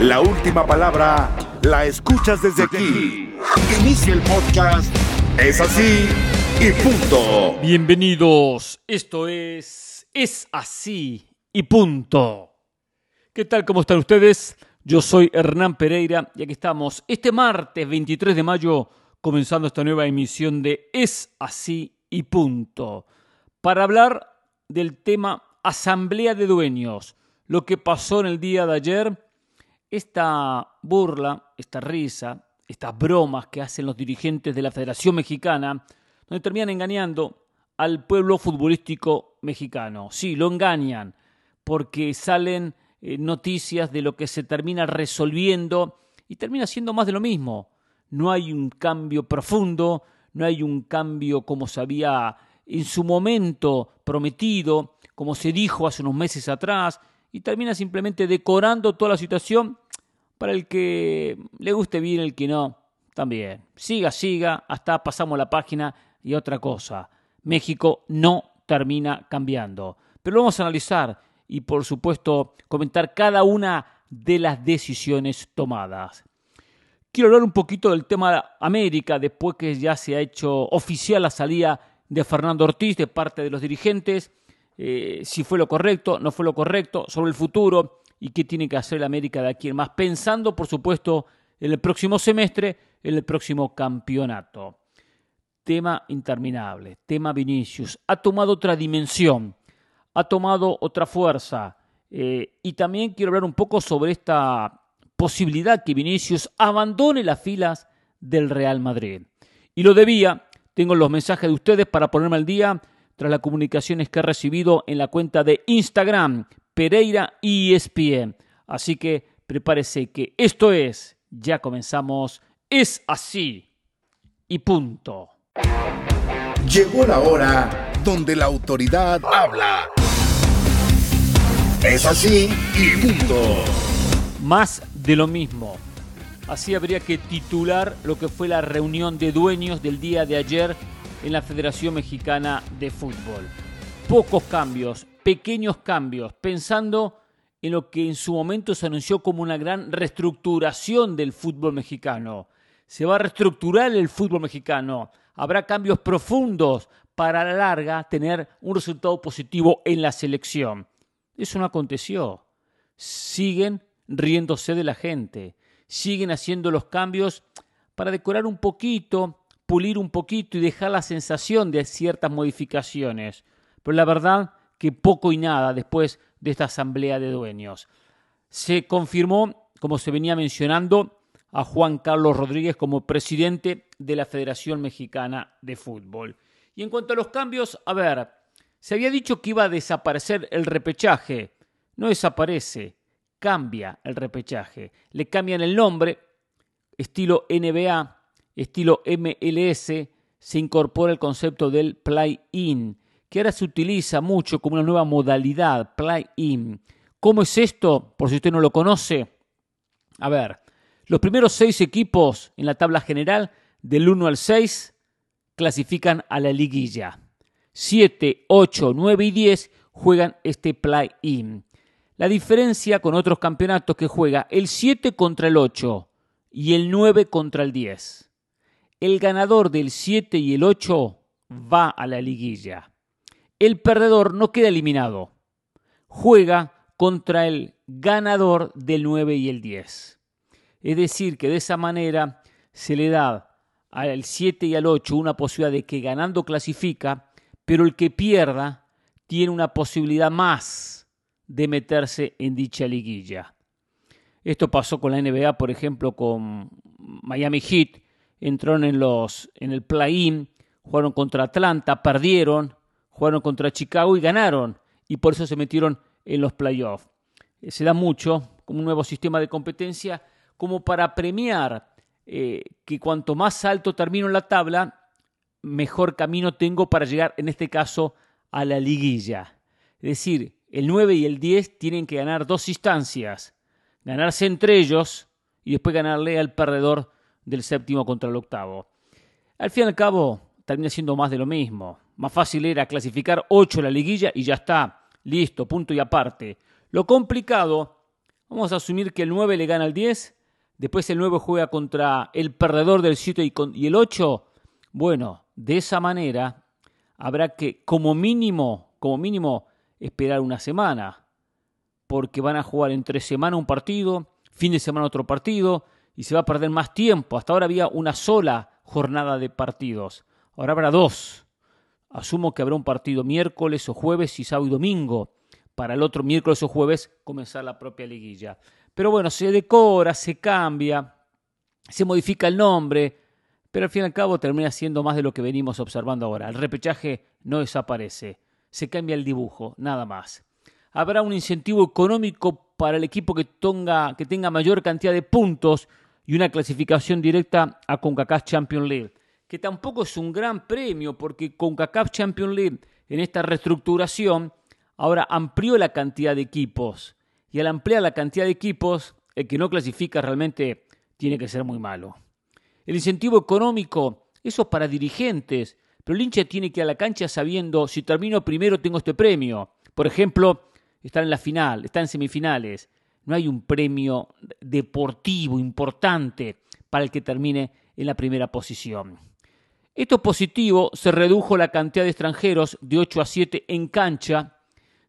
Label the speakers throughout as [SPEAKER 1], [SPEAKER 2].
[SPEAKER 1] La última palabra la escuchas desde aquí. Inicia el podcast. Es así y punto.
[SPEAKER 2] Bienvenidos. Esto es Es así y punto. ¿Qué tal? ¿Cómo están ustedes? Yo soy Hernán Pereira y aquí estamos este martes 23 de mayo comenzando esta nueva emisión de Es así y punto. Para hablar del tema Asamblea de Dueños, lo que pasó en el día de ayer, esta burla, esta risa, estas bromas que hacen los dirigentes de la Federación Mexicana, donde terminan engañando al pueblo futbolístico mexicano. Sí, lo engañan, porque salen eh, noticias de lo que se termina resolviendo y termina siendo más de lo mismo. No hay un cambio profundo, no hay un cambio como se había en su momento prometido, como se dijo hace unos meses atrás, y termina simplemente decorando toda la situación para el que le guste bien, el que no, también. Siga, siga, hasta pasamos la página y otra cosa. México no termina cambiando. Pero vamos a analizar y por supuesto comentar cada una de las decisiones tomadas. Quiero hablar un poquito del tema América después que ya se ha hecho oficial la salida de Fernando Ortiz de parte de los dirigentes, eh, si fue lo correcto, no fue lo correcto, sobre el futuro y qué tiene que hacer la América de aquí en más, pensando por supuesto en el próximo semestre, en el próximo campeonato. Tema interminable, tema Vinicius, ha tomado otra dimensión, ha tomado otra fuerza eh, y también quiero hablar un poco sobre esta posibilidad que Vinicius abandone las filas del Real Madrid. Y lo debía tengo los mensajes de ustedes para ponerme al día tras las comunicaciones que he recibido en la cuenta de Instagram Pereira ESPN. Así que prepárese que esto es, ya comenzamos, es así y punto.
[SPEAKER 1] Llegó la hora donde la autoridad habla. Es así y punto.
[SPEAKER 2] Más de lo mismo. Así habría que titular lo que fue la reunión de dueños del día de ayer en la Federación Mexicana de Fútbol. Pocos cambios, pequeños cambios, pensando en lo que en su momento se anunció como una gran reestructuración del fútbol mexicano. Se va a reestructurar el fútbol mexicano. Habrá cambios profundos para a la larga tener un resultado positivo en la selección. Eso no aconteció. Siguen riéndose de la gente siguen haciendo los cambios para decorar un poquito, pulir un poquito y dejar la sensación de ciertas modificaciones. Pero la verdad que poco y nada después de esta asamblea de dueños. Se confirmó, como se venía mencionando, a Juan Carlos Rodríguez como presidente de la Federación Mexicana de Fútbol. Y en cuanto a los cambios, a ver, se había dicho que iba a desaparecer el repechaje. No desaparece cambia el repechaje. Le cambian el nombre, estilo NBA, estilo MLS, se incorpora el concepto del play-in, que ahora se utiliza mucho como una nueva modalidad, play-in. ¿Cómo es esto? Por si usted no lo conoce. A ver, los primeros seis equipos en la tabla general, del 1 al 6, clasifican a la liguilla. 7, 8, 9 y 10 juegan este play-in. La diferencia con otros campeonatos que juega el 7 contra el 8 y el 9 contra el 10. El ganador del 7 y el 8 va a la liguilla. El perdedor no queda eliminado. Juega contra el ganador del 9 y el 10. Es decir, que de esa manera se le da al 7 y al 8 una posibilidad de que ganando clasifica, pero el que pierda tiene una posibilidad más de meterse en dicha liguilla. Esto pasó con la NBA, por ejemplo, con Miami Heat. Entraron en, los, en el play-in, jugaron contra Atlanta, perdieron, jugaron contra Chicago y ganaron. Y por eso se metieron en los playoffs. Eh, se da mucho como un nuevo sistema de competencia como para premiar eh, que cuanto más alto termino en la tabla, mejor camino tengo para llegar, en este caso, a la liguilla. Es decir, el 9 y el 10 tienen que ganar dos instancias, ganarse entre ellos y después ganarle al perdedor del séptimo contra el octavo. Al fin y al cabo, termina siendo más de lo mismo. Más fácil era clasificar 8 en la liguilla y ya está, listo, punto y aparte. Lo complicado Vamos a asumir que el 9 le gana al 10, después el 9 juega contra el perdedor del 7 y el 8. Bueno, de esa manera habrá que como mínimo, como mínimo esperar una semana, porque van a jugar entre semana un partido, fin de semana otro partido, y se va a perder más tiempo. Hasta ahora había una sola jornada de partidos, ahora habrá dos. Asumo que habrá un partido miércoles o jueves y sábado y domingo, para el otro miércoles o jueves comenzar la propia liguilla. Pero bueno, se decora, se cambia, se modifica el nombre, pero al fin y al cabo termina siendo más de lo que venimos observando ahora. El repechaje no desaparece, se cambia el dibujo, nada más. Habrá un incentivo económico para el equipo que tenga, que tenga mayor cantidad de puntos y una clasificación directa a CONCACAF Champions League, que tampoco es un gran premio porque CONCACAF Champions League en esta reestructuración ahora amplió la cantidad de equipos y al ampliar la cantidad de equipos, el que no clasifica realmente tiene que ser muy malo. El incentivo económico, eso es para dirigentes, pero el hincha tiene que ir a la cancha sabiendo si termino primero tengo este premio. Por ejemplo, estar en la final, estar en semifinales. No hay un premio deportivo importante para el que termine en la primera posición. Esto positivo, se redujo la cantidad de extranjeros de 8 a 7 en cancha.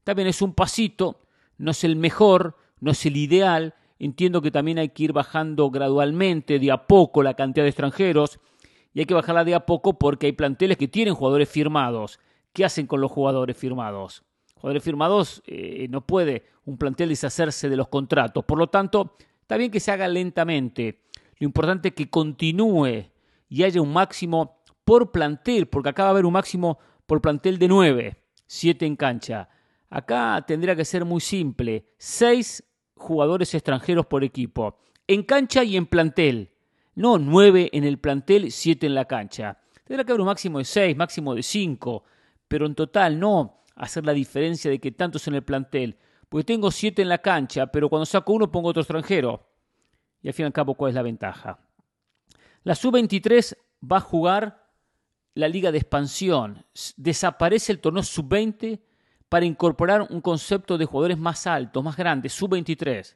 [SPEAKER 2] También es un pasito, no es el mejor, no es el ideal, Entiendo que también hay que ir bajando gradualmente, de a poco, la cantidad de extranjeros. Y hay que bajarla de a poco porque hay planteles que tienen jugadores firmados. ¿Qué hacen con los jugadores firmados? Jugadores firmados eh, no puede un plantel deshacerse de los contratos. Por lo tanto, está bien que se haga lentamente. Lo importante es que continúe y haya un máximo por plantel, porque acá va a haber un máximo por plantel de nueve, siete en cancha. Acá tendría que ser muy simple, seis jugadores extranjeros por equipo, en cancha y en plantel. No nueve en el plantel, siete en la cancha. Tendrá que haber un máximo de seis, máximo de cinco, pero en total no hacer la diferencia de que tantos en el plantel. Porque tengo siete en la cancha, pero cuando saco uno pongo otro extranjero. Y al fin y al cabo, ¿cuál es la ventaja? La sub-23 va a jugar la liga de expansión. Desaparece el torneo sub-20 para incorporar un concepto de jugadores más altos, más grandes, sub-23.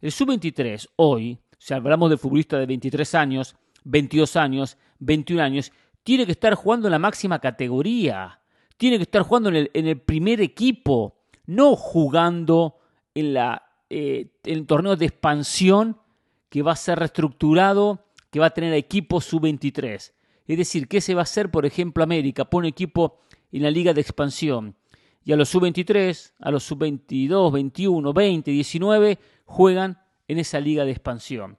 [SPEAKER 2] El sub-23 hoy, si hablamos de futbolista de 23 años, 22 años, 21 años, tiene que estar jugando en la máxima categoría, tiene que estar jugando en el, primer equipo, no jugando en, la, eh, en el torneo de expansión que va a ser reestructurado, que va a tener equipo sub-23. Es decir, ¿qué se va a hacer, por ejemplo, América? Pone equipo en la liga de expansión y a los sub-23, a los sub-22, 21, 20, 19 juegan en esa liga de expansión.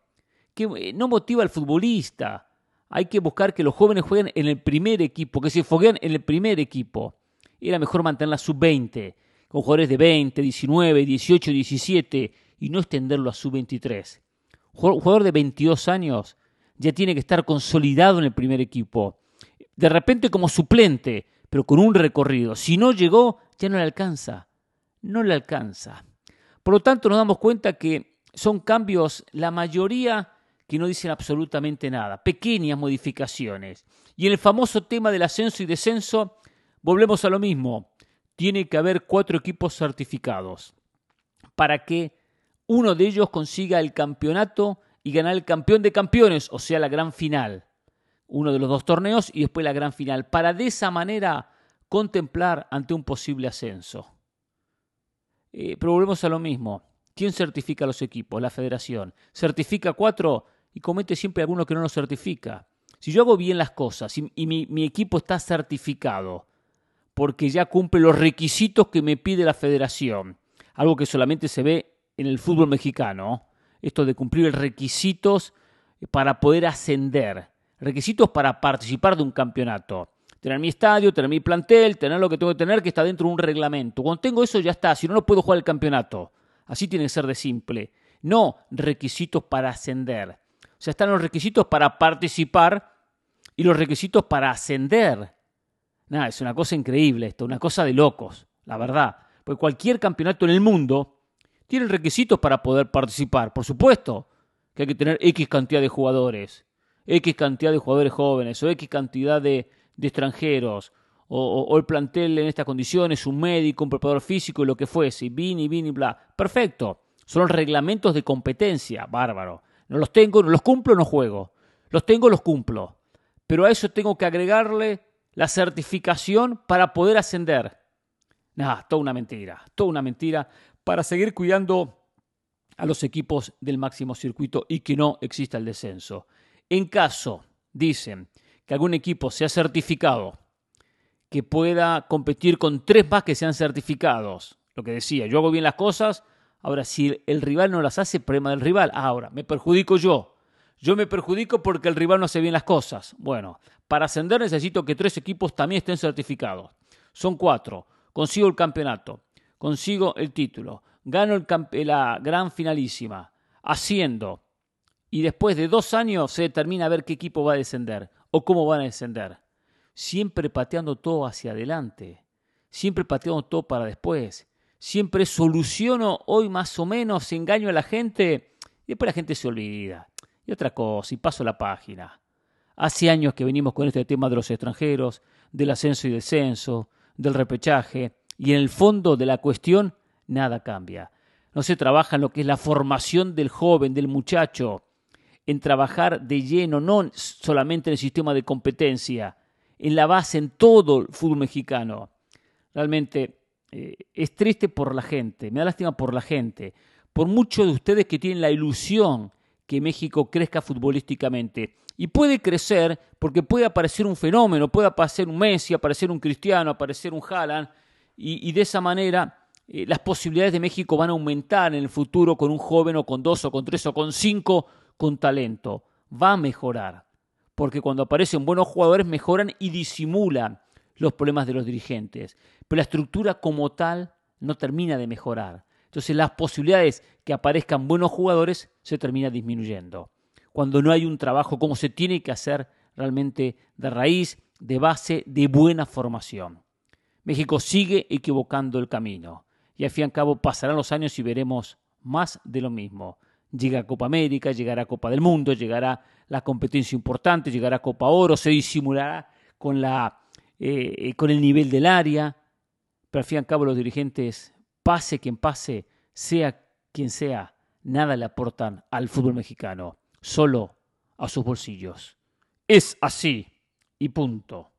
[SPEAKER 2] Que eh, no motiva al futbolista. Hay que buscar que los jóvenes jueguen en el primer equipo, que se fogueen en el primer equipo. Era mejor mantener la sub-20, con jugadores de 20, 19, 18, 17 y no extenderlo a sub-23. Un jugador de 22 años ya tiene que estar consolidado en el primer equipo. De repente como suplente, pero con un recorrido. Si no llegó, ya no le alcanza, no le alcanza. Por lo tanto, nos damos cuenta que son cambios, la mayoría que no dicen absolutamente nada, pequeñas modificaciones. Y en el famoso tema del ascenso y descenso, volvemos a lo mismo. Tiene que haber cuatro equipos certificados para que uno de ellos consiga el campeonato y ganar el campeón de campeones, o sea, la gran final. Uno de los dos torneos y después la gran final. Para de esa manera contemplar ante un posible ascenso. Eh, pero volvemos a lo mismo. ¿Quién certifica los equipos? La federación. ¿Certifica cuatro y comete siempre alguno que no lo certifica? Si yo hago bien las cosas y, mi, mi equipo está certificado porque ya cumple los requisitos que me pide la federación, algo que solamente se ve en el fútbol mexicano, esto de cumplir requisitos para poder ascender, requisitos para participar de un campeonato tener mi estadio, tener mi plantel, tener lo que tengo que tener que está dentro de un reglamento. Cuando tengo eso ya está, si no, no puedo jugar el campeonato. Así tiene que ser de simple. No requisitos para ascender. O sea, están los requisitos para participar y los requisitos para ascender. Nada, es una cosa increíble esto, una cosa de locos, la verdad. Porque cualquier campeonato en el mundo tiene requisitos para poder participar. Por supuesto que hay que tener X cantidad de jugadores, X cantidad de jugadores jóvenes o X cantidad de, extranjeros, o, el plantel en estas condiciones, un médico, un preparador físico lo que fuese, vini, vini, bla. Perfecto. Son los reglamentos de competencia, bárbaro. No los tengo, no los cumplo, no juego. Los tengo, los cumplo. Pero a eso tengo que agregarle la certificación para poder ascender. Nada, toda una mentira, toda una mentira para seguir cuidando a los equipos del máximo circuito y que no exista el descenso. En caso, dicen, que algún equipo sea certificado, que pueda competir con tres más que sean certificados, lo que decía, yo hago bien las cosas, ahora si el rival no las hace, problema del rival, ahora me perjudico yo, yo me perjudico porque el rival no hace bien las cosas. Bueno, para ascender necesito que tres equipos también estén certificados. Son cuatro. Consigo el campeonato, consigo el título, gano la gran finalísima, haciendo. Y después de dos años se determina a ver qué equipo va a descender o cómo van a descender. Siempre pateando todo hacia adelante. Siempre pateando todo para después. Siempre soluciono hoy más o menos, engaño a la gente y después la gente se olvida. Y otra cosa, y paso la página. Hace años que venimos con este tema de los extranjeros, del ascenso y descenso, del repechaje, y en el fondo de la cuestión nada cambia. No se trabaja en lo que es la formación del joven, del muchacho, en trabajar de lleno, no solamente en el sistema de competencia, en la base, en todo el fútbol mexicano. Realmente eh, es triste por la gente, me da lástima por la gente, por muchos de ustedes que tienen la ilusión que México crezca futbolísticamente. Y puede crecer porque puede aparecer un fenómeno, puede aparecer un Messi, aparecer un Cristiano, aparecer un Haaland, y, de esa manera eh, las posibilidades de México van a aumentar en el futuro con un joven o con dos o con tres o con cinco con talento. Va a mejorar, porque cuando aparecen buenos jugadores mejoran y disimulan los problemas de los dirigentes. Pero la estructura como tal no termina de mejorar. Entonces las posibilidades que aparezcan buenos jugadores se termina disminuyendo. Cuando no hay un trabajo como se tiene que hacer realmente de raíz, de base, de buena formación. México sigue equivocando el camino. Y al fin y al cabo pasarán los años y veremos más de lo mismo. Llega Copa América, llegará Copa del Mundo, llegará la competencia importante, llegará Copa Oro, se disimulará con, la, eh, con el nivel del área. Pero al fin y al cabo los dirigentes, pase quien pase, sea quien sea, nada le aportan al fútbol mexicano, solo a sus bolsillos. Es así y punto.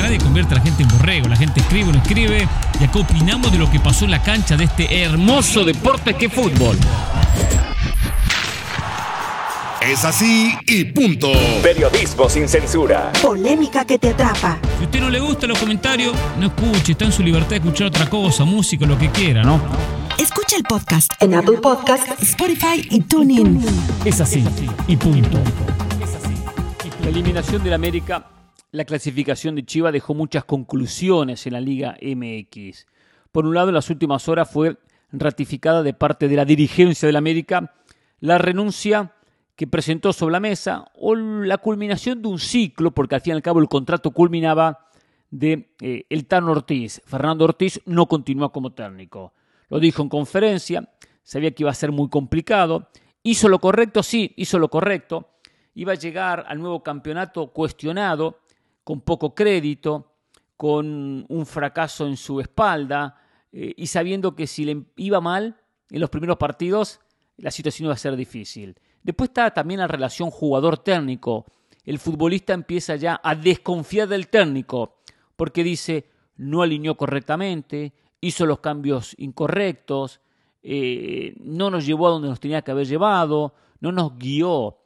[SPEAKER 3] Acá nadie convierte a la gente en borrego, la gente escribe o no escribe y acá opinamos de lo que pasó en la cancha de este hermoso deporte que es fútbol.
[SPEAKER 1] Es así y punto.
[SPEAKER 4] Periodismo sin censura.
[SPEAKER 5] Polémica que te atrapa.
[SPEAKER 3] Si a usted no le gusta los comentarios, no escuche, está en su libertad de escuchar otra cosa, música, lo que quiera, ¿no?
[SPEAKER 5] Escucha el podcast en Apple Podcast, Spotify y TuneIn.
[SPEAKER 3] Es así y punto.
[SPEAKER 2] La eliminación del América la clasificación de Chivas dejó muchas conclusiones en la Liga MX. Por un lado, en las últimas horas fue ratificada de parte de la dirigencia del América la renuncia que presentó sobre la mesa o la culminación de un ciclo, porque al fin y al cabo el contrato culminaba de eh, el Tano Ortiz. Fernando Ortiz no continúa como técnico. Lo dijo en conferencia, sabía que iba a ser muy complicado. Hizo lo correcto, sí, hizo lo correcto. Iba a llegar al nuevo campeonato cuestionado, con poco crédito, con un fracaso en su espalda eh, y sabiendo que si le iba mal en los primeros partidos, la situación iba a ser difícil. Después está también la relación jugador-técnico. El futbolista empieza ya a desconfiar del técnico porque dice no alineó correctamente, hizo los cambios incorrectos, eh, no nos llevó a donde nos tenía que haber llevado, no nos guió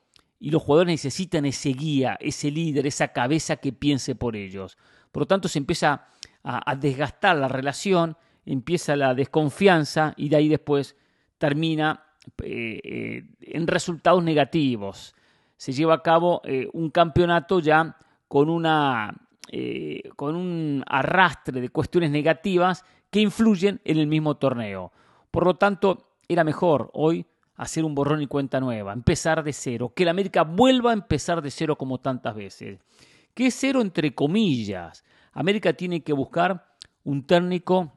[SPEAKER 2] y los jugadores necesitan ese guía, ese líder, esa cabeza que piense por ellos. Por lo tanto, se empieza a, desgastar la relación, empieza la desconfianza y de ahí después termina eh, eh, en resultados negativos. Se lleva a cabo eh, un campeonato ya con, una, con un arrastre de cuestiones negativas que influyen en el mismo torneo. Por lo tanto, era mejor hoy hacer un borrón y cuenta nueva, empezar de cero, que la América vuelva a empezar de cero como tantas veces. ¿Qué es cero entre comillas? América tiene que buscar un técnico,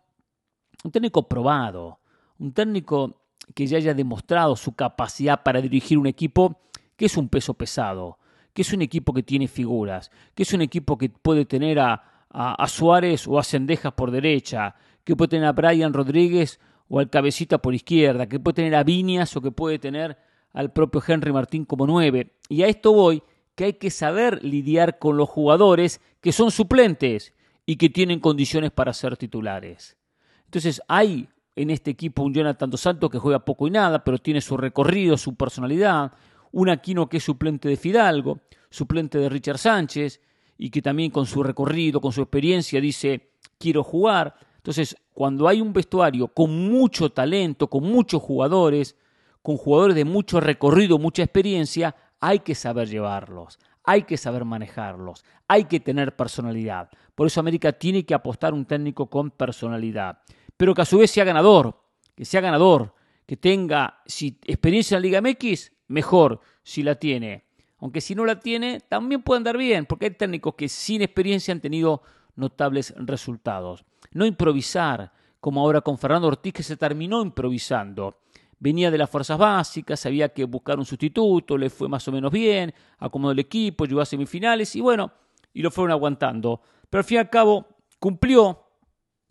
[SPEAKER 2] un técnico probado, un técnico que ya haya demostrado su capacidad para dirigir un equipo que es un peso pesado, que es un equipo que tiene figuras, que es un equipo que puede tener a, a, Suárez o a Cendejas por derecha, que puede tener a Brian Rodríguez o al cabecita por izquierda, que puede tener a Viñas o que puede tener al propio Henry Martín como nueve. Y a esto voy, que hay que saber lidiar con los jugadores que son suplentes y que tienen condiciones para ser titulares. Entonces hay en este equipo un Jonathan Dos Santos que juega poco y nada, pero tiene su recorrido, su personalidad, un Aquino que es suplente de Fidalgo, suplente de Richard Sánchez, y que también con su recorrido, con su experiencia, dice, quiero jugar. Entonces, cuando hay un vestuario con mucho talento, con muchos jugadores, con jugadores de mucho recorrido, mucha experiencia, hay que saber llevarlos, hay que saber manejarlos, hay que tener personalidad. Por eso América tiene que apostar un técnico con personalidad, pero que a su vez sea ganador, que sea ganador, que tenga si experiencia en la Liga MX, mejor si la tiene. Aunque si no la tiene, también puede andar bien, porque hay técnicos que sin experiencia han tenido notables resultados. No improvisar, como ahora con Fernando Ortiz, que se terminó improvisando. Venía de las fuerzas básicas, había que buscar un sustituto, le fue más o menos bien, acomodó el equipo, llegó a semifinales y bueno, y lo fueron aguantando. Pero al fin y al cabo cumplió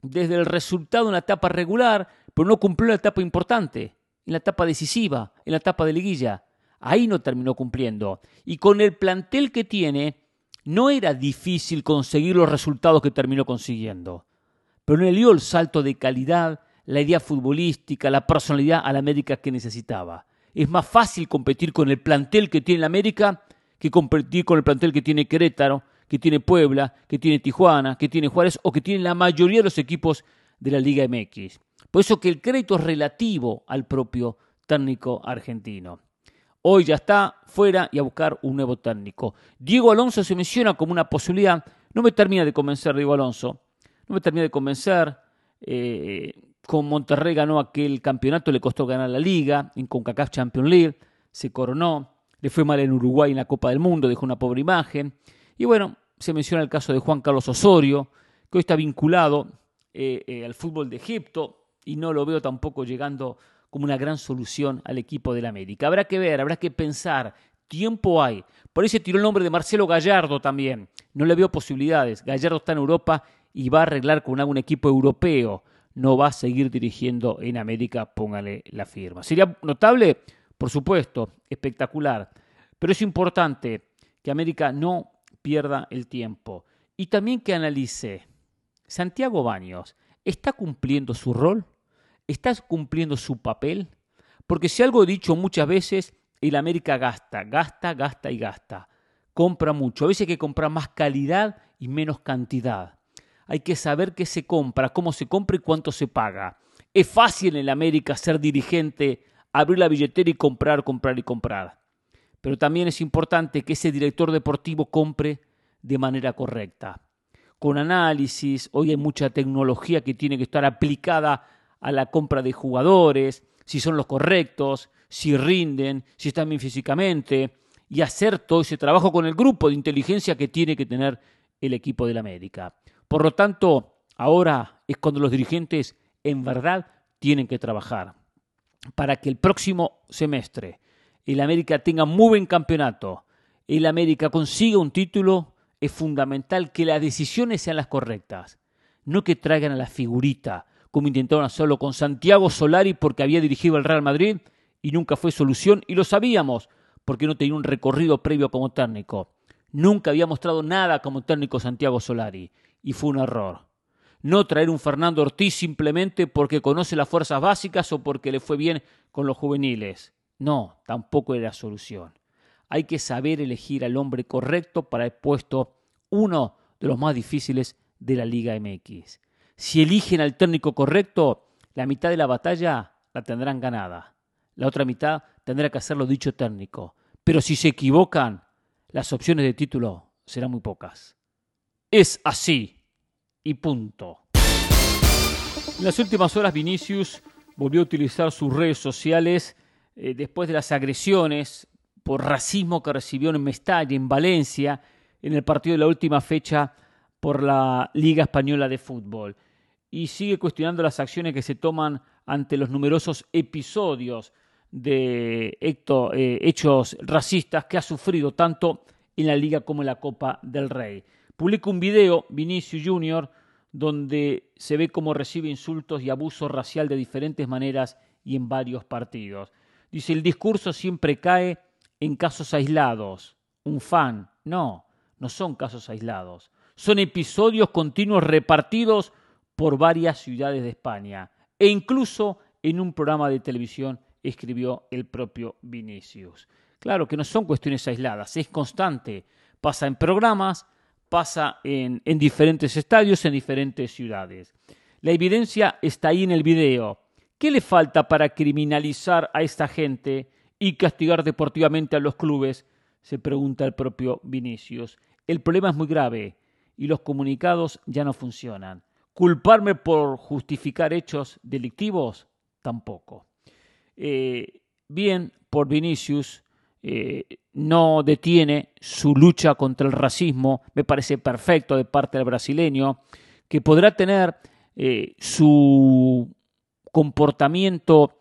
[SPEAKER 2] desde el resultado en la etapa regular, pero no cumplió la etapa importante, en la etapa decisiva, en la etapa de liguilla. Ahí no terminó cumpliendo. Y con el plantel que tiene, no era difícil conseguir los resultados que terminó consiguiendo. Pero no le dio el salto de calidad, la idea futbolística, la personalidad a la América que necesitaba. Es más fácil competir con el plantel que tiene la América que competir con el plantel que tiene Querétaro, que tiene Puebla, que tiene Tijuana, que tiene Juárez o que tiene la mayoría de los equipos de la Liga MX. Por eso que el crédito es relativo al propio técnico argentino. Hoy ya está fuera y a buscar un nuevo técnico. Diego Alonso se menciona como una posibilidad. No me termina de convencer Diego Alonso. No me termina de convencer. Eh, con Monterrey ganó aquel campeonato, le costó ganar la liga, en CONCACAF Champions League, se coronó, le fue mal en Uruguay en la Copa del Mundo, dejó una pobre imagen. Y bueno, se menciona el caso de Juan Carlos Osorio, que hoy está vinculado eh, eh, al fútbol de Egipto y no lo veo tampoco llegando como una gran solución al equipo del América. Habrá que ver, habrá que pensar. Tiempo hay. Por ahí se tiró el nombre de Marcelo Gallardo también. No le veo posibilidades. Gallardo está en Europa y va a arreglar con algún equipo europeo. No va a seguir dirigiendo en América, póngale la firma. ¿Sería notable? Por supuesto, espectacular. Pero es importante que América no pierda el tiempo. Y también que analice, Santiago Baños, ¿está cumpliendo su rol? ¿Estás cumpliendo su papel? Porque si algo he dicho muchas veces, el América gasta, gasta, gasta y gasta. Compra mucho. A veces hay que comprar más calidad y menos cantidad. Hay que saber qué se compra, cómo se compra y cuánto se paga. Es fácil en el América ser dirigente, abrir la billetera y comprar, comprar y comprar. Pero también es importante que ese director deportivo compre de manera correcta. Con análisis, hoy hay mucha tecnología que tiene que estar aplicada a la compra de jugadores, si son los correctos, si rinden, si están bien físicamente, y hacer todo ese trabajo con el grupo de inteligencia que tiene que tener el equipo del América. Por lo tanto, ahora es cuando los dirigentes en verdad tienen que trabajar para que el próximo semestre el América tenga muy buen campeonato, el América consiga un título, es fundamental que las decisiones sean las correctas, no que traigan a la figurita, como intentaron hacerlo con Santiago Solari porque había dirigido al Real Madrid y nunca fue solución y lo sabíamos porque no tenía un recorrido previo como técnico. Nunca había mostrado nada como técnico Santiago Solari y fue un error. No traer un Fernando Ortiz simplemente porque conoce las fuerzas básicas o porque le fue bien con los juveniles. No, tampoco era solución. Hay que saber elegir al hombre correcto para el puesto uno de los más difíciles de la Liga MX. Si eligen al técnico correcto, la mitad de la batalla la tendrán ganada. La otra mitad tendrá que hacerlo dicho técnico. Pero si se equivocan, las opciones de título serán muy pocas. Es así. Y punto. En las últimas horas Vinicius volvió a utilizar sus redes sociales eh, después de las agresiones por racismo que recibió en Mestalla, en Valencia, en el partido de la última fecha por la Liga Española de Fútbol y sigue cuestionando las acciones que se toman ante los numerosos episodios de eh, hechos racistas que ha sufrido tanto en la Liga como en la Copa del Rey. Publica un video, Vinicius Junior, donde se ve cómo recibe insultos y abuso racial de diferentes maneras y en varios partidos. Dice, el discurso siempre cae en casos aislados. Un fan. No, no son casos aislados. Son episodios continuos repartidos por varias ciudades de España. E incluso en un programa de televisión escribió el propio Vinicius. Claro que no son cuestiones aisladas, es constante. Pasa en programas, pasa en, en diferentes estadios, en diferentes ciudades. La evidencia está ahí en el video. ¿Qué le falta para criminalizar a esta gente y castigar deportivamente a los clubes? Se pregunta el propio Vinicius. El problema es muy grave y los comunicados ya no funcionan. ¿Culparme por justificar hechos delictivos? Tampoco. Eh, bien por Vinicius, eh, no detiene su lucha contra el racismo, me parece perfecto de parte del brasileño, que podrá tener eh, su comportamiento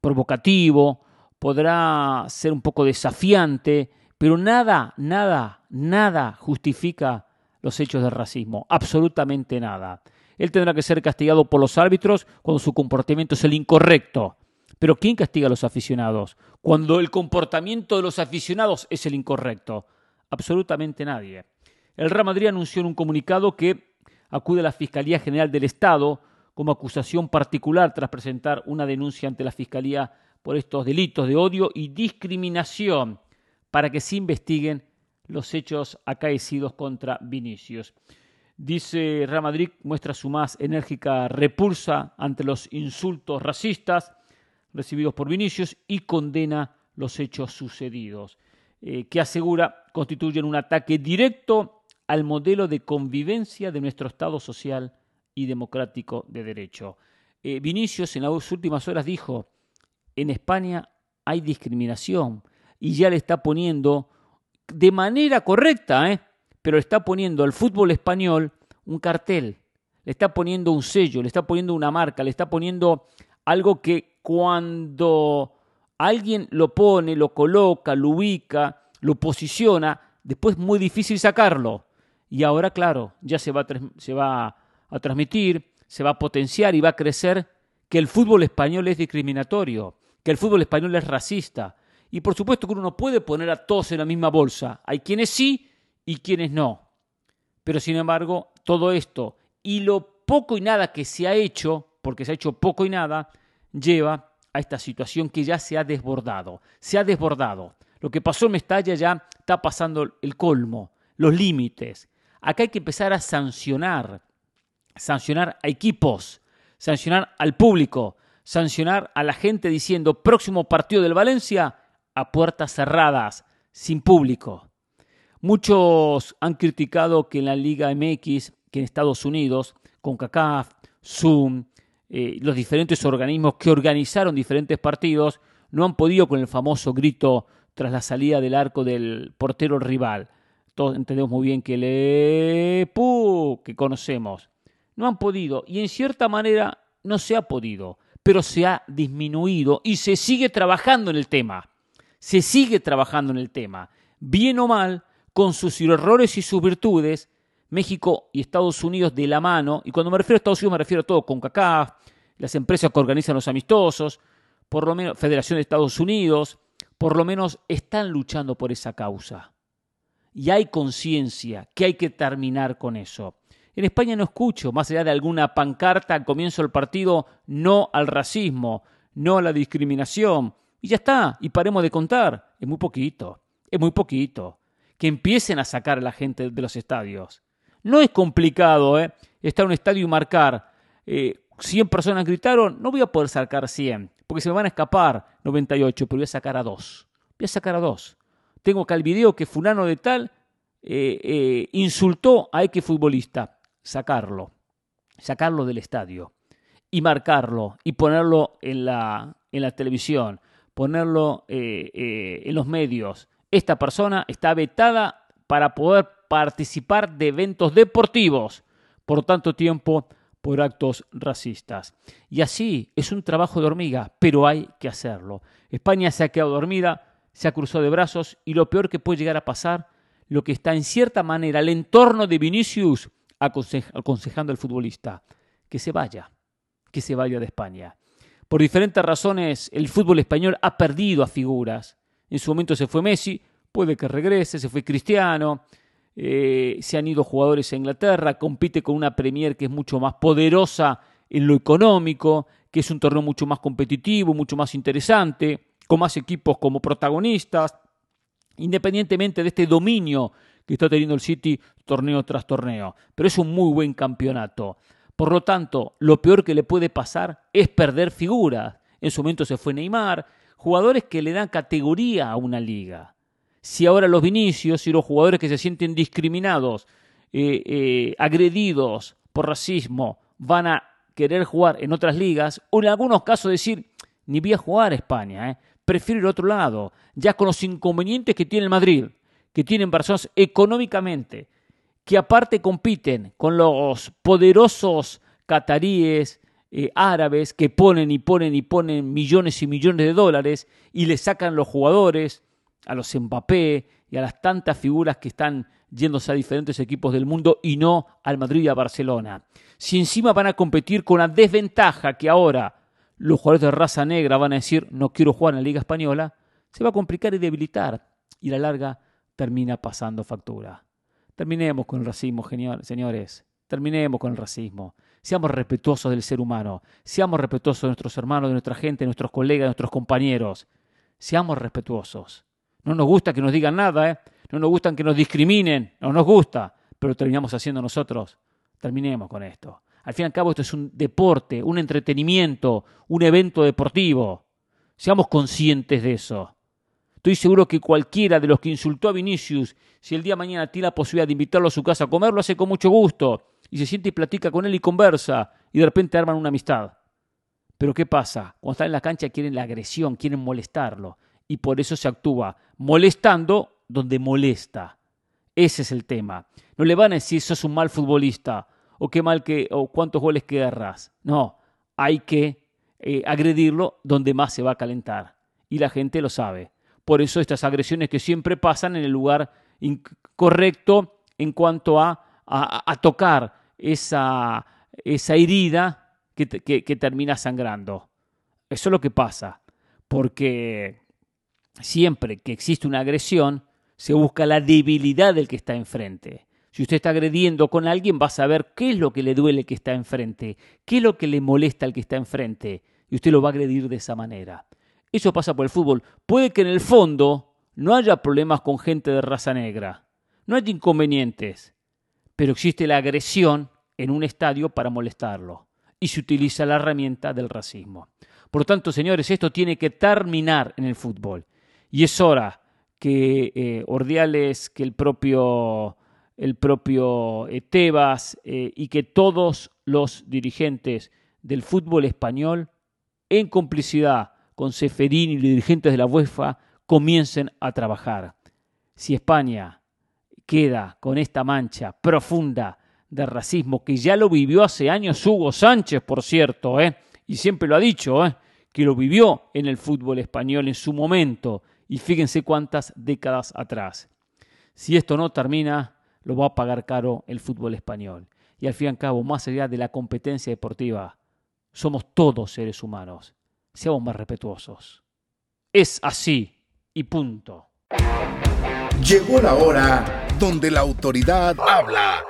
[SPEAKER 2] provocativo, podrá ser un poco desafiante, pero nada, nada, nada justifica los hechos de racismo, absolutamente nada. Él tendrá que ser castigado por los árbitros cuando su comportamiento es el incorrecto. Pero ¿quién castiga a los aficionados? Cuando el comportamiento de los aficionados es el incorrecto. Absolutamente nadie. El Real Madrid anunció en un comunicado que acude a la Fiscalía General del Estado como acusación particular tras presentar una denuncia ante la Fiscalía por estos delitos de odio y discriminación para que se investiguen los hechos acaecidos contra Vinicius. Dice Real Madrid muestra su más enérgica repulsa ante los insultos racistas recibidos por Vinicius y condena los hechos sucedidos, eh, que asegura constituyen un ataque directo al modelo de convivencia de nuestro Estado social y democrático de derecho. Eh, Vinicius en las últimas horas dijo, en España hay discriminación y ya le está poniendo de manera correcta, ¿eh? pero le está poniendo al fútbol español un cartel, le está poniendo un sello, le está poniendo una marca, le está poniendo algo que cuando alguien lo pone, lo coloca, lo ubica, lo posiciona, después es muy difícil sacarlo. Y ahora, claro, ya se va, a, se va a transmitir, se va a potenciar y va a crecer que el fútbol español es discriminatorio, que el fútbol español es racista. Y por supuesto que uno no puede poner a todos en la misma bolsa. Hay quienes sí y quienes no. Pero sin embargo, todo esto y lo poco y nada que se ha hecho, porque se ha hecho poco y nada, lleva a esta situación que ya se ha desbordado. Se ha desbordado. Lo que pasó en Mestalla ya está pasando el colmo, los límites. Acá hay que empezar a sancionar, sancionar a equipos, sancionar al público, sancionar a la gente diciendo próximo partido del Valencia a puertas cerradas, sin público. Muchos han criticado que en la Liga MX, que en Estados Unidos, con CACAF, Zoom, eh, los diferentes organismos que organizaron diferentes partidos no han podido con el famoso grito tras la salida del arco del portero rival. Todos entendemos muy bien que le pu que conocemos. No han podido y en cierta manera no se ha podido, pero se ha disminuido y se sigue trabajando en el tema. Se sigue trabajando en el tema. Bien o mal, con sus errores y sus virtudes, México y Estados Unidos de la mano, y cuando me refiero a Estados Unidos me refiero a todo con CACAF, las empresas que organizan los amistosos, por lo menos Federación de Estados Unidos, por lo menos están luchando por esa causa. Y hay conciencia que hay que terminar con eso. En España no escucho, más allá de alguna pancarta al comienzo del partido, no al racismo, no a la discriminación. Y ya está, y paremos de contar. Es muy poquito, es muy poquito. Que empiecen a sacar a la gente de los estadios. No es complicado ¿eh? estar en un estadio y marcar 100 eh, personas gritaron, no voy a poder sacar 100, porque se me van a escapar 98, pero voy a sacar a 2. Voy a sacar a 2. Tengo acá el video que fulano de tal eh, eh, insultó a X futbolista. Sacarlo. Sacarlo del estadio. Y marcarlo. Y ponerlo en la, en la televisión. Ponerlo en los medios. Esta persona está vetada para poder participar de eventos deportivos por tanto tiempo por actos racistas. Y así es un trabajo de hormiga, pero hay que hacerlo. España se ha quedado dormida, se ha cruzado de brazos y lo peor que puede llegar a pasar, lo que está en cierta manera el entorno de Vinicius aconsejando al futbolista que se vaya, que se vaya de España. Por diferentes razones, el fútbol español ha perdido a figuras. En su momento se fue Messi, puede que regrese, se fue Cristiano, eh, se han ido jugadores a Inglaterra, compite con una Premier que es mucho más poderosa en lo económico, que es un torneo mucho más competitivo, mucho más interesante, con más equipos como protagonistas, independientemente de este dominio que está teniendo el City torneo tras torneo. Pero es un muy buen campeonato. Por lo tanto, lo peor que le puede pasar es perder figuras. En su momento se fue Neymar, jugadores que le dan categoría a una liga. Si ahora los Vinicius y los jugadores que se sienten discriminados, eh, eh, agredidos por racismo, van a querer jugar en otras ligas, o en algunos casos decir, ni voy a jugar a España, eh, prefiero ir a otro lado, ya con los inconvenientes que tiene el Madrid, que tienen personas económicamente, que aparte compiten con los poderosos cataríes, árabes, que ponen y ponen y ponen millones y millones de dólares y le sacan los jugadores, a los Mbappé y a las tantas figuras que están yéndose a diferentes equipos del mundo y no al Madrid y a Barcelona. Si encima van a competir con la desventaja que ahora los jugadores de raza negra van a decir no quiero jugar en la Liga Española, se va a complicar y debilitar y a la larga termina pasando factura. Terminemos con el racismo, señores. Terminemos con el racismo. Seamos respetuosos del ser humano. Seamos respetuosos de nuestros hermanos, de nuestra gente, de nuestros colegas, de nuestros compañeros. Seamos respetuosos. No nos gusta que nos digan nada, ¿eh? No nos gusta que nos discriminen. No nos gusta. Pero terminamos haciendo nosotros. Terminemos con esto. Al fin y al cabo esto es un deporte, un entretenimiento, un evento deportivo. Seamos conscientes de eso. Estoy seguro que cualquiera de los que insultó a Vinicius, si el día de mañana tiene la posibilidad de invitarlo a su casa a comer, lo hace con mucho gusto. Y se siente y platica con él y conversa. Y de repente arman una amistad. Pero ¿qué pasa? Cuando están en la cancha quieren la agresión, quieren molestarlo. Y por eso se actúa molestando donde molesta. Ese es el tema. No le van a decir sos un mal futbolista o qué mal que o cuántos goles que No, hay que eh, agredirlo donde más se va a calentar. Y la gente lo sabe. Por eso estas agresiones que siempre pasan en el lugar incorrecto en cuanto a, a, tocar esa, esa herida que, que, termina sangrando. Eso es lo que pasa. Porque siempre que existe una agresión, se busca la debilidad del que está enfrente. Si usted está agrediendo con alguien, va a saber qué es lo que le duele que está enfrente, qué es lo que le molesta al que está enfrente, y usted lo va a agredir de esa manera. Eso pasa por el fútbol. Puede que en el fondo no haya problemas con gente de raza negra, no hay inconvenientes, pero existe la agresión en un estadio para molestarlo y se utiliza la herramienta del racismo. Por tanto, señores, esto tiene que terminar en el fútbol y es hora que eh, Ordiales, que el propio, el propio eh, Tebas eh, y que todos los dirigentes del fútbol español, en complicidad con Seferín y los dirigentes de la UEFA comiencen a trabajar. Si España queda con esta mancha profunda de racismo que ya lo vivió hace años Hugo Sánchez, por cierto, ¿eh? y siempre lo ha dicho, ¿eh? que lo vivió en el fútbol español en su momento, y fíjense cuántas décadas atrás. Si esto no termina, lo va a pagar caro el fútbol español. Y al fin y al cabo, más allá de la competencia deportiva, somos todos seres humanos seamos más respetuosos. Es así y punto.
[SPEAKER 1] Llegó la hora donde la autoridad habla.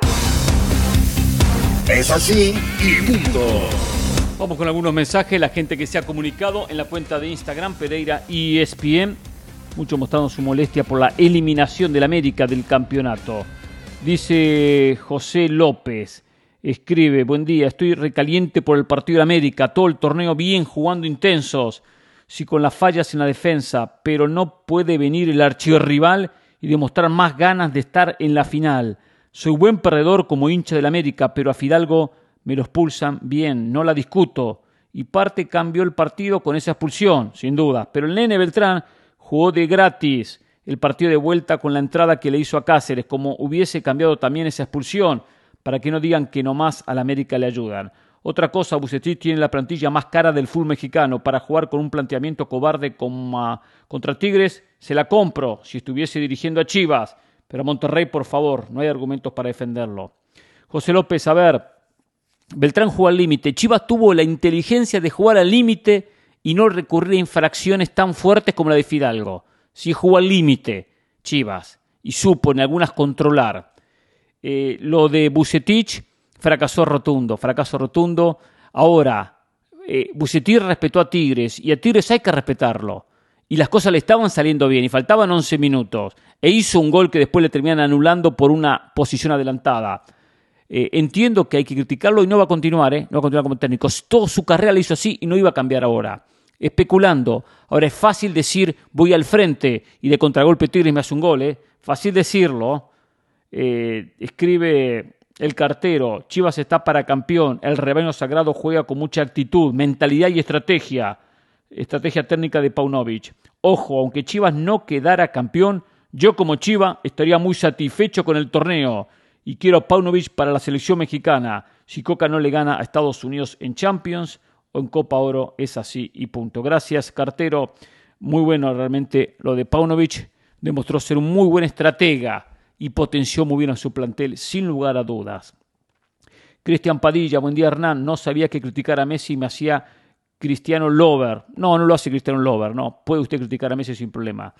[SPEAKER 1] Es así y punto.
[SPEAKER 2] Vamos con algunos mensajes. La gente que se ha comunicado en la cuenta de Instagram Pereira ESPN. Muchos mostrando su molestia por la eliminación del América del campeonato. Dice José López. Escribe, buen día, estoy recaliente por el partido de América, todo el torneo bien, jugando intensos, sí con las fallas en la defensa, pero no puede venir el archirrival y demostrar más ganas de estar en la final. Soy buen perdedor como hincha del América, pero a Fidalgo me los pulsan bien, no la discuto. Y parte cambió el partido con esa expulsión, sin duda. Pero el nene Beltrán jugó de gratis el partido de vuelta con la entrada que le hizo a Cáceres, como hubiese cambiado también esa expulsión para que no digan que nomás al América le ayudan. Otra cosa, Bucetich tiene la plantilla más cara del fútbol mexicano para jugar con un planteamiento cobarde contra Tigres. Se la compro si estuviese dirigiendo a Chivas, pero a Monterrey, por favor, no hay argumentos para defenderlo. José López, a ver, Beltrán jugó al límite. Chivas tuvo la inteligencia de jugar al límite y no recurrir a infracciones tan fuertes como la de Fidalgo. Si jugó al límite, Chivas, y supo en algunas controlar. Eh, lo de Bucetich, fracasó rotundo, fracaso rotundo. Ahora, eh, respetó a Tigres y a Tigres hay que respetarlo. Y las cosas le estaban saliendo bien y faltaban 11 minutos. E hizo un gol que después le terminan anulando por una posición adelantada. Eh, entiendo que hay que criticarlo y no va a continuar, ¿eh? no va a continuar como técnico. Toda su carrera la hizo así y no iba a cambiar ahora. Especulando. Ahora es fácil decir voy al frente y de contragolpe Tigres me hace un gol. ¿eh? Fácil decirlo. Eh, escribe el cartero, Chivas está para campeón, el rebaño sagrado juega con mucha actitud, mentalidad y estrategia. Estrategia técnica de Paunovic. Ojo, aunque Chivas no quedara campeón, yo como Chiva estaría muy satisfecho con el torneo y quiero a Paunovic para la selección mexicana. Si Coca no le gana a Estados Unidos en Champions o en Copa Oro, es así y punto. Gracias, cartero. Muy bueno realmente lo de Paunovic. Demostró ser un muy buen estratega y potenció muy bien a su plantel, sin lugar a dudas. Cristian Padilla, buen día Hernán. No sabía que criticar a Messi me hacía Cristiano Lover. No, no lo hace Cristiano Lover, no. Puede usted criticar a Messi sin problema.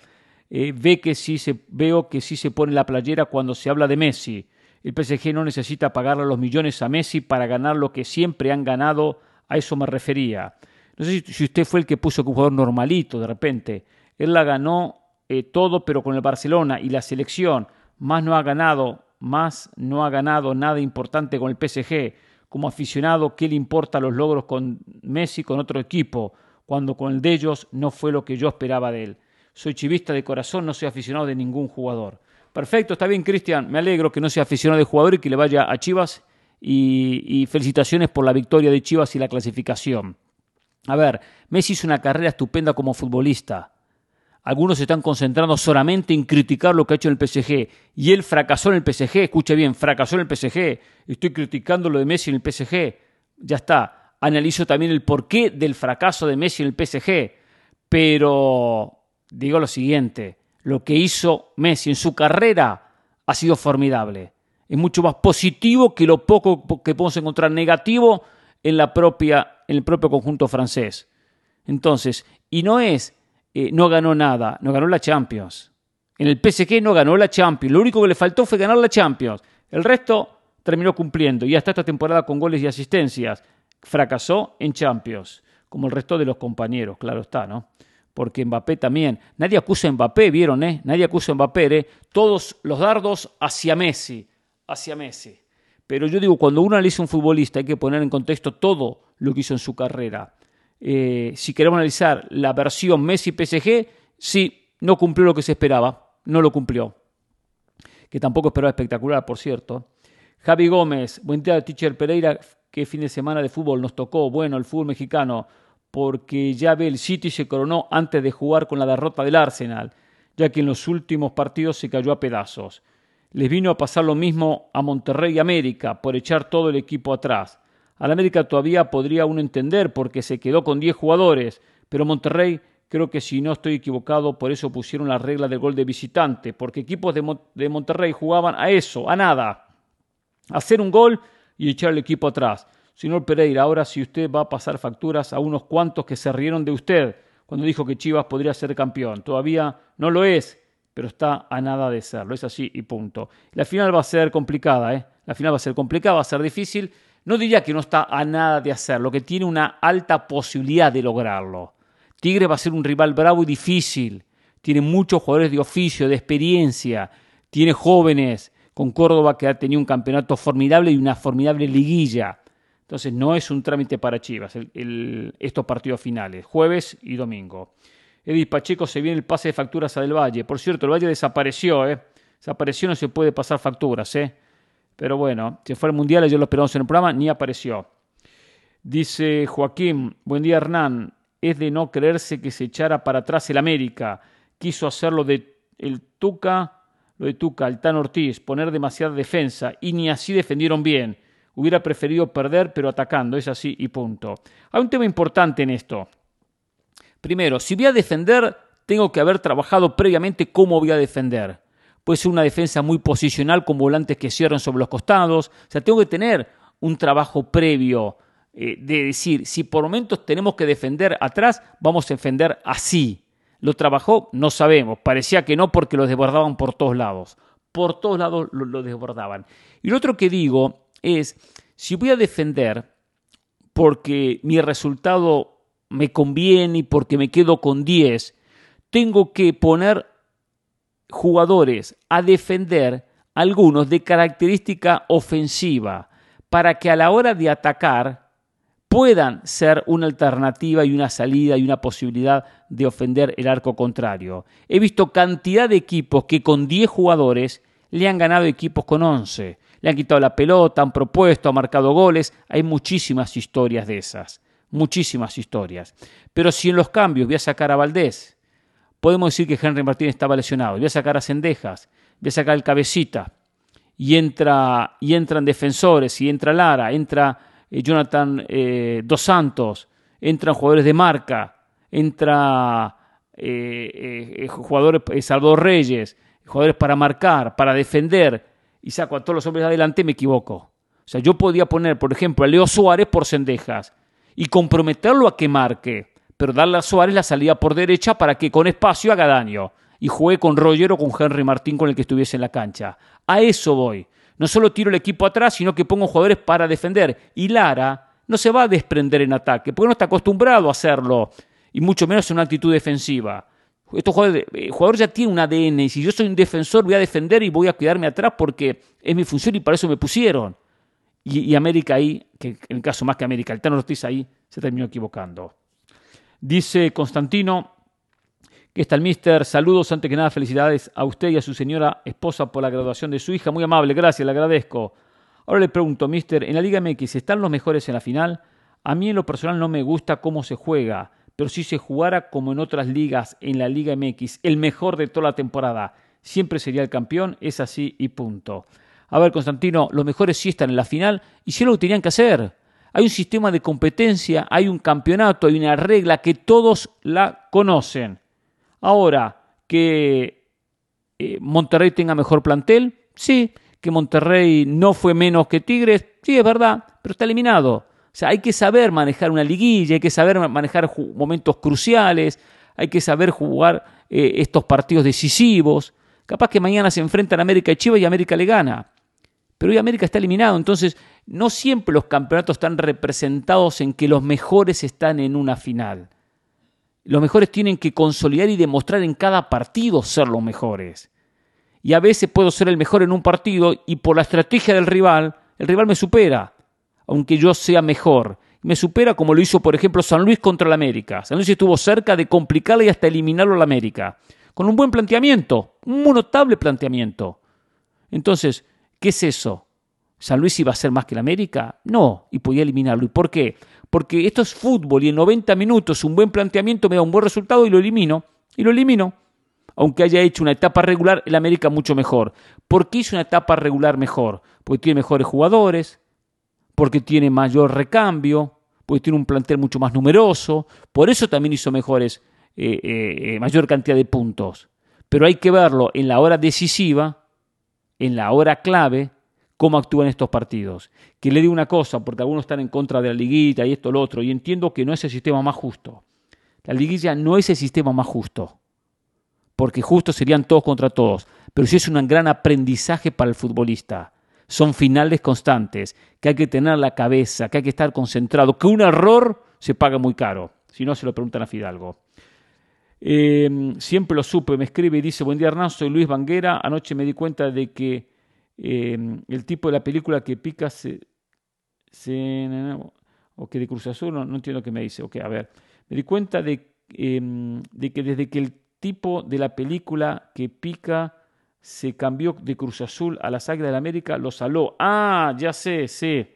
[SPEAKER 2] Eh, ve que sí se, veo que sí se pone la playera cuando se habla de Messi. El PSG no necesita pagarle los millones a Messi para ganar lo que siempre han ganado, a eso me refería. No sé si usted fue el que puso que un jugador normalito de repente. Él la ganó eh, todo, pero con el Barcelona y la selección. Más no ha ganado, más no ha ganado nada importante con el PSG. Como aficionado, ¿qué le importa los logros con Messi con otro equipo? Cuando con el de ellos no fue lo que yo esperaba de él. Soy chivista de corazón, no soy aficionado de ningún jugador. Perfecto, está bien, Cristian. Me alegro que no sea aficionado de jugador y que le vaya a Chivas. Y, felicitaciones por la victoria de Chivas y la clasificación. A ver, Messi hizo una carrera estupenda como futbolista. Algunos se están concentrando solamente en criticar lo que ha hecho en el PSG. Y él fracasó en el PSG. Escuche bien, fracasó en el PSG. Estoy criticando lo de Messi en el PSG. Ya está. Analizo también el porqué del fracaso de Messi en el PSG. Pero digo lo siguiente lo que hizo Messi en su carrera ha sido formidable. Es mucho más positivo que lo poco que podemos encontrar negativo en, la propia, en el propio conjunto francés. Entonces, y no es, eh, no ganó nada, no ganó la Champions. En el PSG no ganó la Champions. Lo único que le faltó fue ganar la Champions. El resto terminó cumpliendo. Y hasta esta temporada con goles y asistencias. Fracasó en Champions. Como el resto de los compañeros, claro está, ¿no? Porque Mbappé también. Nadie acusa a Mbappé, ¿vieron? Eh? Nadie acusa a Mbappé, ¿eh? Todos los dardos hacia Messi, hacia Messi. Pero yo digo, cuando uno analiza un futbolista hay que poner en contexto todo lo que hizo en su carrera. Eh, si queremos analizar la versión Messi-PSG, sí, no cumplió lo que se esperaba, no lo cumplió. Que tampoco esperaba espectacular, por cierto. Javi Gómez, buen día, Teacher Pereira, qué fin de semana de fútbol nos tocó. Bueno, el fútbol mexicano porque ya ve el City se coronó antes de jugar con la derrota del Arsenal, ya que en los últimos partidos se cayó a pedazos. Les vino a pasar lo mismo a Monterrey y América por echar todo el equipo atrás. Al América todavía podría uno entender porque se quedó con 10 jugadores, pero Monterrey creo que si no estoy equivocado por eso pusieron la regla del gol de visitante, porque equipos de, Monterrey jugaban a eso, a nada, a hacer un gol y echar el equipo atrás. Señor Pereira, ahora si usted va a pasar facturas a unos cuantos que se rieron de usted cuando dijo que Chivas podría ser campeón. Todavía no lo es, pero está a nada de serlo. Es así y punto. La final va a ser complicada, ¿eh? La final va a ser complicada, va a ser difícil. No diría que no está a nada de hacerlo, que tiene una alta posibilidad de lograrlo. Tigre va a ser un rival bravo y difícil. Tiene muchos jugadores de oficio, de experiencia. Tiene jóvenes. Con Córdoba que ha tenido un campeonato formidable y una formidable liguilla. Entonces no es un trámite para Chivas estos partidos finales, jueves y domingo. Edith Pacheco se viene el pase de facturas a Del Valle. Por cierto, el Valle desapareció, ¿eh? Desapareció, no se puede pasar facturas, ¿eh? Pero bueno, se fue al Mundial, ayer lo esperamos en el programa, ni apareció. Dice Joaquín, buen día Hernán, es de no creerse que se echara para atrás el América. Quiso hacerlo de el Tuca, lo de Tuca, el Tan Ortiz, poner demasiada defensa y ni así defendieron bien. Hubiera preferido perder, pero atacando, es así y punto. Hay un tema importante en esto. Primero, si voy a defender, tengo que haber trabajado previamente cómo voy a defender. puede ser una defensa muy posicional con volantes que cierran sobre los costados. O sea, tengo que tener un trabajo previo eh, de decir, si por momentos tenemos que defender atrás, vamos a defender así. ¿Lo trabajó? No sabemos. Parecía que no porque lo desbordaban por todos lados. Por todos lados lo, lo desbordaban. Y lo otro que digo es, si voy a defender porque mi resultado me conviene y porque me quedo con 10, tengo que poner jugadores a defender algunos de característica ofensiva para que a la hora de atacar puedan ser una alternativa y una salida y una posibilidad de ofender el arco contrario. He visto cantidad de equipos que con 10 jugadores le han ganado equipos con 11. Le han quitado la pelota, han propuesto, han marcado goles. Hay muchísimas historias de esas. Muchísimas historias. Pero si en los cambios voy a sacar a Valdés, podemos decir que Henry Martínez estaba lesionado. Voy a sacar a Cendejas, voy a sacar el Cabecita. Y, entra, y entran defensores, y entra Lara, entra eh, Jonathan eh, Dos Santos, entran jugadores de marca, entra eh, jugadores, Salvador Reyes, jugadores para marcar, para defender, y saco a todos los hombres adelante, me equivoco. O sea, yo podía poner, por ejemplo, a Leo Suárez por Cendejas y comprometerlo a que marque pero darle a Suárez la salida por derecha para que con espacio haga daño y juegue con Roger o con Henry Martín con el que estuviese en la cancha. A eso voy. No solo tiro el equipo atrás, sino que pongo jugadores para defender. Y Lara no se va a desprender en ataque, porque no está acostumbrado a hacerlo, y mucho menos en una actitud defensiva. Estos jugadores, eh, jugador ya tiene un ADN, y si yo soy un defensor voy a defender y voy a cuidarme atrás porque es mi función y para eso me pusieron. Y, América ahí, que en el caso más que América, el Tano Ortiz ahí se terminó equivocando. Dice Constantino, que está el mister, saludos, antes que nada felicidades a usted y a su señora esposa por la graduación de su hija, muy amable, gracias, le agradezco. Ahora le pregunto, mister, en la Liga MX, ¿están los mejores en la final? A mí en lo personal no me gusta cómo se juega, pero si se jugara como en otras ligas, en la Liga MX, el mejor de toda la temporada, siempre sería el campeón, es así y punto. A ver, Constantino, los mejores sí están en la final y sí lo tenían que hacer. Hay un sistema de competencia, hay un campeonato, hay una regla que todos la conocen. Ahora, que eh, Monterrey tenga mejor plantel, sí. Que Monterrey no fue menos que Tigres, sí, es verdad, pero está eliminado. O sea, hay que saber manejar una liguilla, hay que saber manejar momentos cruciales, hay que saber jugar eh, estos partidos decisivos. Capaz que mañana se enfrentan América y Chivas y América le gana. Pero hoy América está eliminado, entonces no siempre los campeonatos están representados en que los mejores están en una final. Los mejores tienen que consolidar y demostrar en cada partido ser los mejores. Y a veces puedo ser el mejor en un partido y por la estrategia del rival, el rival me supera, aunque yo sea mejor. Me supera como lo hizo, por ejemplo, San Luis contra el América. San Luis estuvo cerca de complicarle y hasta eliminarlo al América. Con un buen planteamiento, un notable planteamiento. Entonces, ¿Qué es eso? ¿San Luis iba a ser más que el América? No, y podía eliminarlo. ¿Y por qué? Porque esto es fútbol y en 90 minutos un buen planteamiento me da un buen resultado y lo elimino. Y lo elimino. Aunque haya hecho una etapa regular, el América mucho mejor. ¿Por qué hizo una etapa regular mejor? Porque tiene mejores jugadores, porque tiene mayor recambio, porque tiene un plantel mucho más numeroso. Por eso también hizo mejores, eh, eh, mayor cantidad de puntos. Pero hay que verlo en la hora decisiva en la hora clave cómo actúan estos partidos. Que le digo una cosa, porque algunos están en contra de la liguilla y esto, lo otro, y entiendo que no es el sistema más justo. La liguilla no es el sistema más justo, porque justo serían todos contra todos, pero sí es un gran aprendizaje para el futbolista. Son finales constantes, que hay que tener la cabeza, que hay que estar concentrado, que un error se paga muy caro. Si no, se lo preguntan a Fidalgo. Em, siempre lo supe, me escribe y dice, buen día Hernán, soy Luis Banguera, anoche me di cuenta de que em, el tipo de la película que pica se... o que de Cruz Azul, no, entiendo qué me dice, ok, a ver, me di cuenta de, em, de que desde que el tipo de la película que pica se cambió de Cruz Azul a las Águilas de la América, lo saló. Ah, ya sé, sí,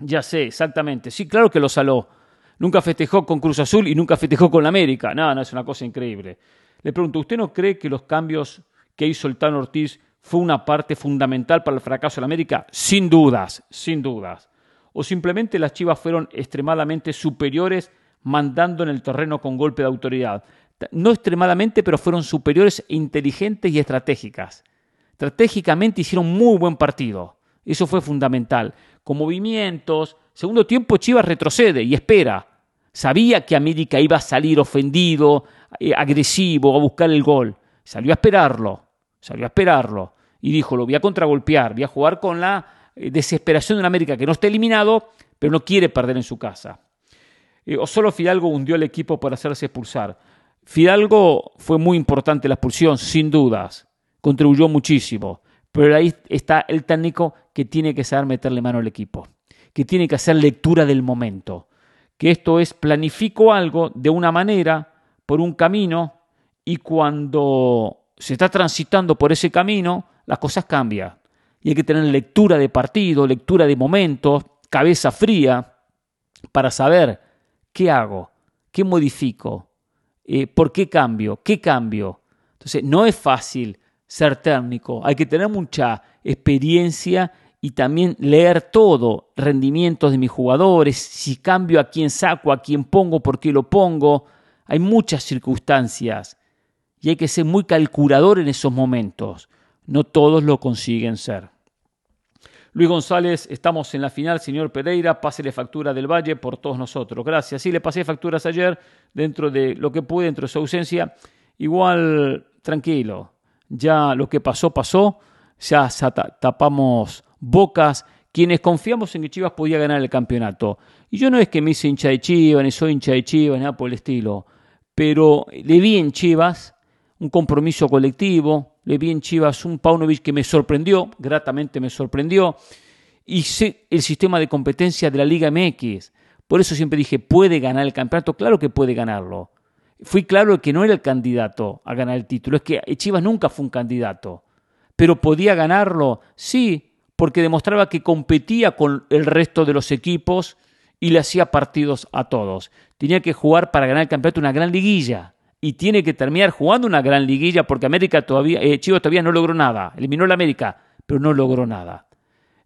[SPEAKER 2] ya sé, exactamente, sí, claro que lo saló nunca festejó con Cruz Azul y nunca festejó con la América. No, no, es una cosa increíble. Le pregunto, ¿usted no cree que los cambios que hizo el Tano Ortiz fue una parte fundamental para el fracaso de la América? Sin dudas, sin dudas. ¿O simplemente las Chivas fueron extremadamente superiores mandando en el terreno con golpe de autoridad? No extremadamente, pero fueron superiores, inteligentes y estratégicas. Estratégicamente hicieron muy buen partido. Eso fue fundamental. Con movimientos. Segundo tiempo Chivas retrocede y espera. Sabía que América iba a salir ofendido, eh, agresivo, a buscar el gol. Salió a esperarlo. Salió a esperarlo. Y dijo, lo voy a contragolpear. Voy a jugar con la eh, desesperación de un América que no está eliminado, pero no quiere perder en su casa. Eh, o solo Fidalgo hundió el equipo por hacerse expulsar. Fidalgo fue muy importante la expulsión, sin dudas. Contribuyó muchísimo. Pero ahí está el técnico que tiene que saber meterle mano al equipo, que tiene que hacer lectura del momento, que esto es planifico algo de una manera, por un camino, y cuando se está transitando por ese camino, las cosas cambian. Y hay que tener lectura de partido, lectura de momentos, cabeza fría, para saber qué hago, qué modifico, eh, por qué cambio, qué cambio. Entonces, no es fácil ser técnico, hay que tener mucha experiencia y también leer todo, rendimientos de mis jugadores, si cambio a quién saco, a quién pongo, por qué lo pongo. Hay muchas circunstancias y hay que ser muy calculador en esos momentos. No todos lo consiguen ser. Luis González, estamos en la final, señor Pereira, pásele factura del Valle por todos nosotros. Gracias. Sí, le pasé facturas ayer dentro de lo que pude, dentro de su ausencia. Igual, tranquilo, ya lo que pasó, pasó. Ya tapamos bocas. Quienes confiamos en que Chivas podía ganar el campeonato. Y yo no es que me hice hincha de Chivas, ni soy hincha de Chivas, nada por el estilo. Pero le vi en Chivas un compromiso colectivo, le vi en Chivas un Paunovic que me sorprendió, gratamente me sorprendió, y sé el sistema de competencia de la Liga MX. Por eso siempre dije, puede ganar el campeonato, claro que puede ganarlo. Fui claro que no era el candidato a ganar el título, es que Chivas nunca fue un candidato, pero podía ganarlo, sí, porque demostraba que competía con el resto de los equipos y le hacía partidos a todos. Tenía que jugar para ganar el campeonato una gran liguilla y tiene que terminar jugando una gran liguilla porque América todavía, eh, Chivas todavía no logró nada. Eliminó la América, pero no logró nada.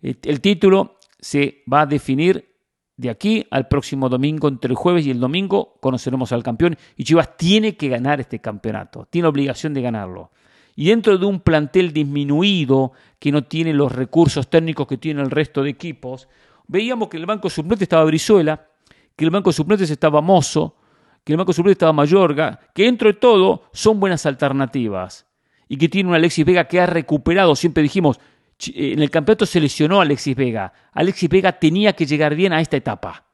[SPEAKER 2] El, título se va a definir de aquí al próximo domingo, entre el jueves y el domingo, conoceremos al campeón y Chivas tiene que ganar este campeonato, tiene obligación de ganarlo. Y dentro de un plantel disminuido que no tiene los recursos técnicos que tiene el resto de equipos, veíamos que el banco suplente estaba Brizuela, que el banco suplente estaba Mozo, que el banco suplente estaba Mayorga, que dentro de todo son buenas alternativas. Y que tiene un Alexis Vega que ha recuperado, siempre dijimos, eh, en el campeonato se lesionó Alexis Vega. Alexis Vega tenía que llegar bien a esta etapa.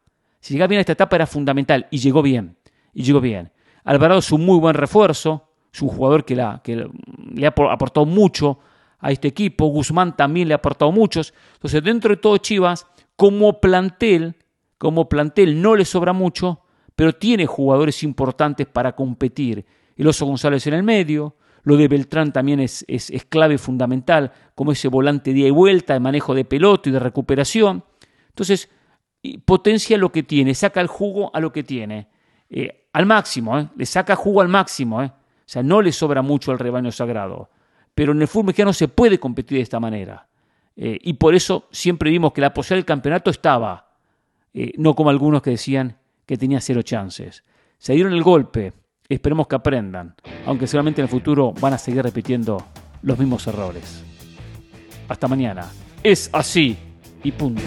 [SPEAKER 2] Si llegaba bien a esta etapa era fundamental y llegó bien. Y llegó bien. Alvarado es un muy buen refuerzo, es un jugador que, que le ha aportado mucho a este equipo. Guzmán también le ha aportado muchos. Entonces, dentro de todo Chivas, como plantel, como plantel no le sobra mucho, pero tiene jugadores importantes para competir. El Oso González en el medio, lo de Beltrán también es, clave fundamental, como ese volante día y vuelta, de manejo de pelota y de recuperación. Entonces, potencia lo que tiene, saca el jugo a lo que tiene, eh, al máximo, eh, le saca jugo al máximo, eh. o sea, no le sobra mucho al rebaño sagrado. Pero en el fútbol mexicano se puede competir de esta manera. y por eso siempre vimos que la posibilidad del campeonato estaba, no como algunos que decían que tenía cero chances. Se dieron el golpe, esperemos que aprendan, aunque seguramente en el futuro van a seguir repitiendo los mismos errores. Hasta mañana. Es así y punto.